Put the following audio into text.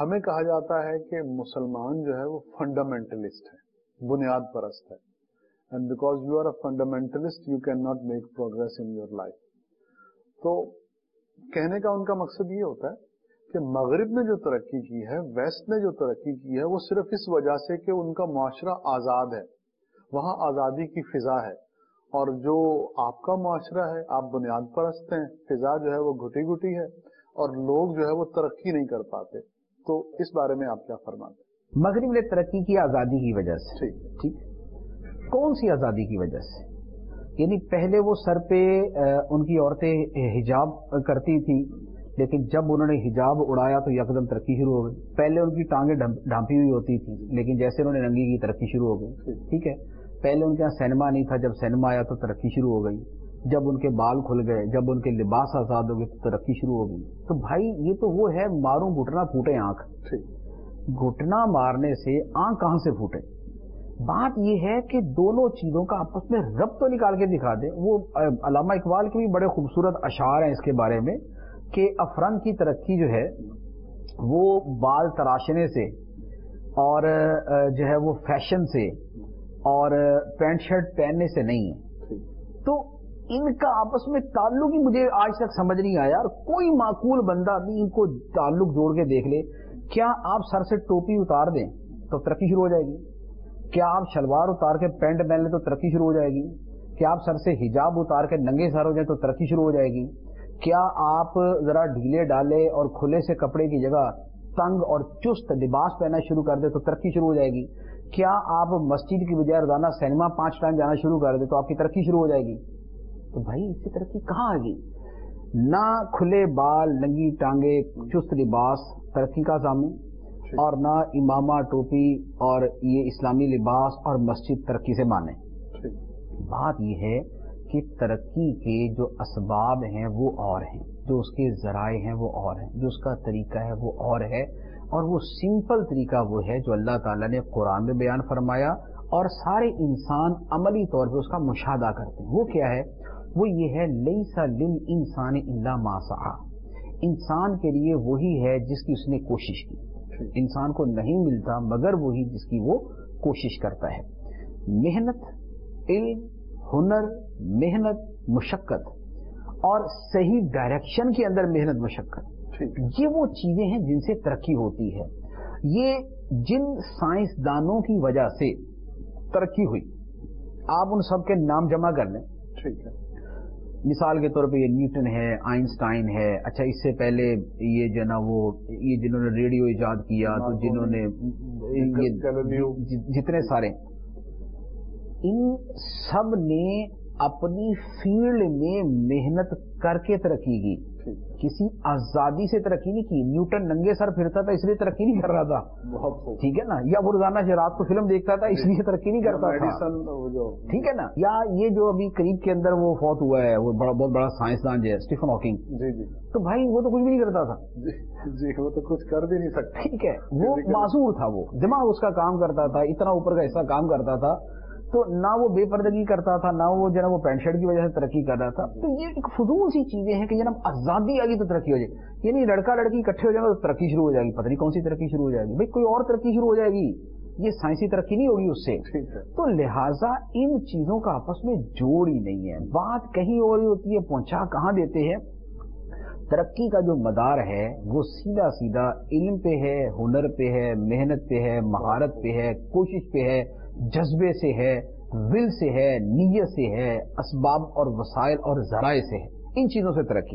ہمیں کہا جاتا ہے کہ مسلمان جو ہے وہ فنڈامنٹلسٹ ہے بنیاد پرست ہے and because you are a fundamentalist you can not make progress in your life تو کہنے کا ان کا مقصد یہ ہوتا ہے کہ مغرب نے جو ترقی کی ہے، ویسٹ نے جو ترقی کی ہے، وہ صرف اس وجہ سے کہ ان کا معاشرہ آزاد ہے۔ وہاں آزادی کی فضا ہے۔ اور جو آپ کا معاشرہ ہے، آپ بنیاد پرست ہیں، فضا جو ہے وہ گھٹی گھٹی ہے اور لوگ جو ہے وہ ترقی نہیں کر پاتے۔ تو اس بارے میں آپ کیا فرماتے مغرب نے ترقی کی آزادی کی وجہ سے۔ ٹھیک۔ کون سی آزادی کی وجہ سے؟ یعنی پہلے وہ سر پہ ان کی عورتیں حجاب کرتی تھی لیکن جب انہوں نے حجاب اڑایا تو یکدم ترقی شروع ہو گئی۔ پہلے ان کی ٹانگیں ڈھانپی ہوئی ہوتی تھی لیکن جیسے انہوں نے ننگی کی ترقی شروع ہو گئی۔ ٹھیک ہے۔ پہلے ان کے یہاں سینما نہیں تھا جب سینما آیا تو ترقی شروع ہو گئی۔ جب ان کے بال کھل گئے جب ان کے لباس آزاد ہو گئے تو ترقی شروع ہو گئی۔ تو بھائی یہ تو وہ ہے ماروں گھٹنا پھوٹے آنکھ۔ گھٹنا مارنے سے آنکھ کہاں سے پھوٹے؟ بات یہ ہے کہ دونوں چیزوں کا آپس میں رب تو نکال کے دکھا دیں۔ وہ علامہ اقبال کے بھی بڑے خوبصورت اشعار ہیں اس کے بارے میں کہ افرن کی ترقی جو ہے وہ بال تراشنے سے اور جو ہے وہ فیشن سے اور پینٹ شرٹ پہننے سے نہیں۔ ہے تو ان کا آپس میں تعلق ہی مجھے آج تک سمجھ نہیں آیا اور کوئی معقول بندہ بھی ان کو تعلق جوڑ کے دیکھ لے، کیا آپ سر سے ٹوپی اتار دیں تو ترقی شروع ہو جائے گی؟ کیا آپ شلوار اتار کے پینٹ پہن لیں تو ترقی شروع ہو جائے گی؟ کیا آپ سر سے حجاب اتار کے ننگے سر ہو جائیں تو ترقی شروع ہو جائے گی؟ کیا آپ ذرا ڈھیلے ڈالے اور کھلے سے کپڑے کی جگہ تنگ اور چست لباس پہنا شروع کر دیں تو ترقی شروع ہو جائے گی؟ کیا آپ مسجد کی بجائے روزانہ سینما پانچ ٹائم جانا شروع کر دیں تو آپ کی ترقی شروع ہو جائے گی؟ تو بھائی اس کی ترقی کہاں آ گئی؟ نہ کھلے بال ننگی ٹانگے چست لباس ترقی کا ضامن اور نہ امامہ ٹوپی اور یہ اسلامی لباس اور مسجد ترقی سے مانے بات یہ ہے کہ ترقی کے جو اسباب ہیں وہ اور ہیں جو اس کے ذرائع ہیں وہ اور ہیں جو اس کا طریقہ ہے وہ اور ہے اور وہ سمپل طریقہ وہ ہے جو اللہ تعالیٰ نے قرآن میں بیان فرمایا اور سارے انسان عملی طور پہ اس کا مشاہدہ کرتے ہیں۔ وہ کیا ہے؟ وہ یہ ہے لئی سا لم انسان اللہ ماسا انسان کے لیے وہی ہے جس کی اس نے کوشش کی۔ انسان کو نہیں ملتا مگر وہی جس کی وہ کوشش کرتا ہے۔ محنت علم ہنر محنت مشقت اور صحیح ڈائریکشن کے اندر محنت مشقت۔ یہ وہ چیزیں ہیں جن سے ترقی ہوتی ہے۔ یہ جن سائنسدانوں کی وجہ سے ترقی ہوئی آپ ان سب کے نام جمع کر لیں۔ ٹھیک ہے۔ مثال کے طور پہ یہ نیوٹن ہے آئنسٹائن ہے۔ اچھا اس سے پہلے یہ جو نا وہ یہ جنہوں نے ریڈیو ایجاد کیا تو جنہوں نے جتنے سارے۔ ان سب نے اپنی فیلڈ میں محنت کر کے ترقی کی۔ کسی آزادی سے ترقی نہیں کی۔ نیوٹن ننگے سر پھرتا تھا اس لیے ترقی نہیں کر رہا تھا۔ ٹھیک ہے نا؟ یا وہ روزانہ رات کو فلم دیکھتا تھا اس لیے ترقی نہیں کرتا تھا۔ ٹھیک ہے نا؟ یا یہ جو ابھی قریب کے اندر وہ فوت ہوا ہے وہ بڑا بہت بڑا سائنسدان جو ہے اسٹیفن ہاکنگ۔ جی جی۔ تو بھائی وہ تو کچھ بھی نہیں کرتا تھا۔ جی, جی، وہ تو کچھ کر بھی نہیں سکتا۔ ٹھیک ہے۔ وہ معذور تھا وہ۔ دماغ اس کا کام کرتا تھا اتنا اوپر کا حصہ کام کرتا تھا تو نہ وہ بے پردگی کرتا تھا نہ وہ جو وہ پینٹ شرٹ کی وجہ سے ترقی کر رہا تھا۔ تو یہ ایک فضول سی چیزیں ہیں کہ جناب آزادی آ گئی تو ترقی ہو جائے۔ یعنی لڑکا لڑکی اکٹھے ہو جائیں گے تو ترقی شروع ہو جائے گی۔ پتہ نہیں کون سی ترقی شروع ہو جائے گی۔ بھائی کوئی اور ترقی شروع ہو جائے گی۔ یہ سائنسی ترقی نہیں ہوگی اس سے۔ تو لہٰذا ان چیزوں کا آپس میں جوڑ ہی نہیں ہے۔ بات کہیں اور ہوتی ہے پہنچا کہاں دیتے ہیں؟ ترقی کا جو مدار ہے، وہ سیدھا سیدھا علم پہ ہے، ہنر پہ ہے، محنت پہ ہے، مہارت پہ ہے، کوشش پہ ہے، جذبے سے ہے ول سے ہے، نیت سے ہے، اسباب اور وسائل اور ذرائع سے ہے۔ ان چیزوں سے ترقی۔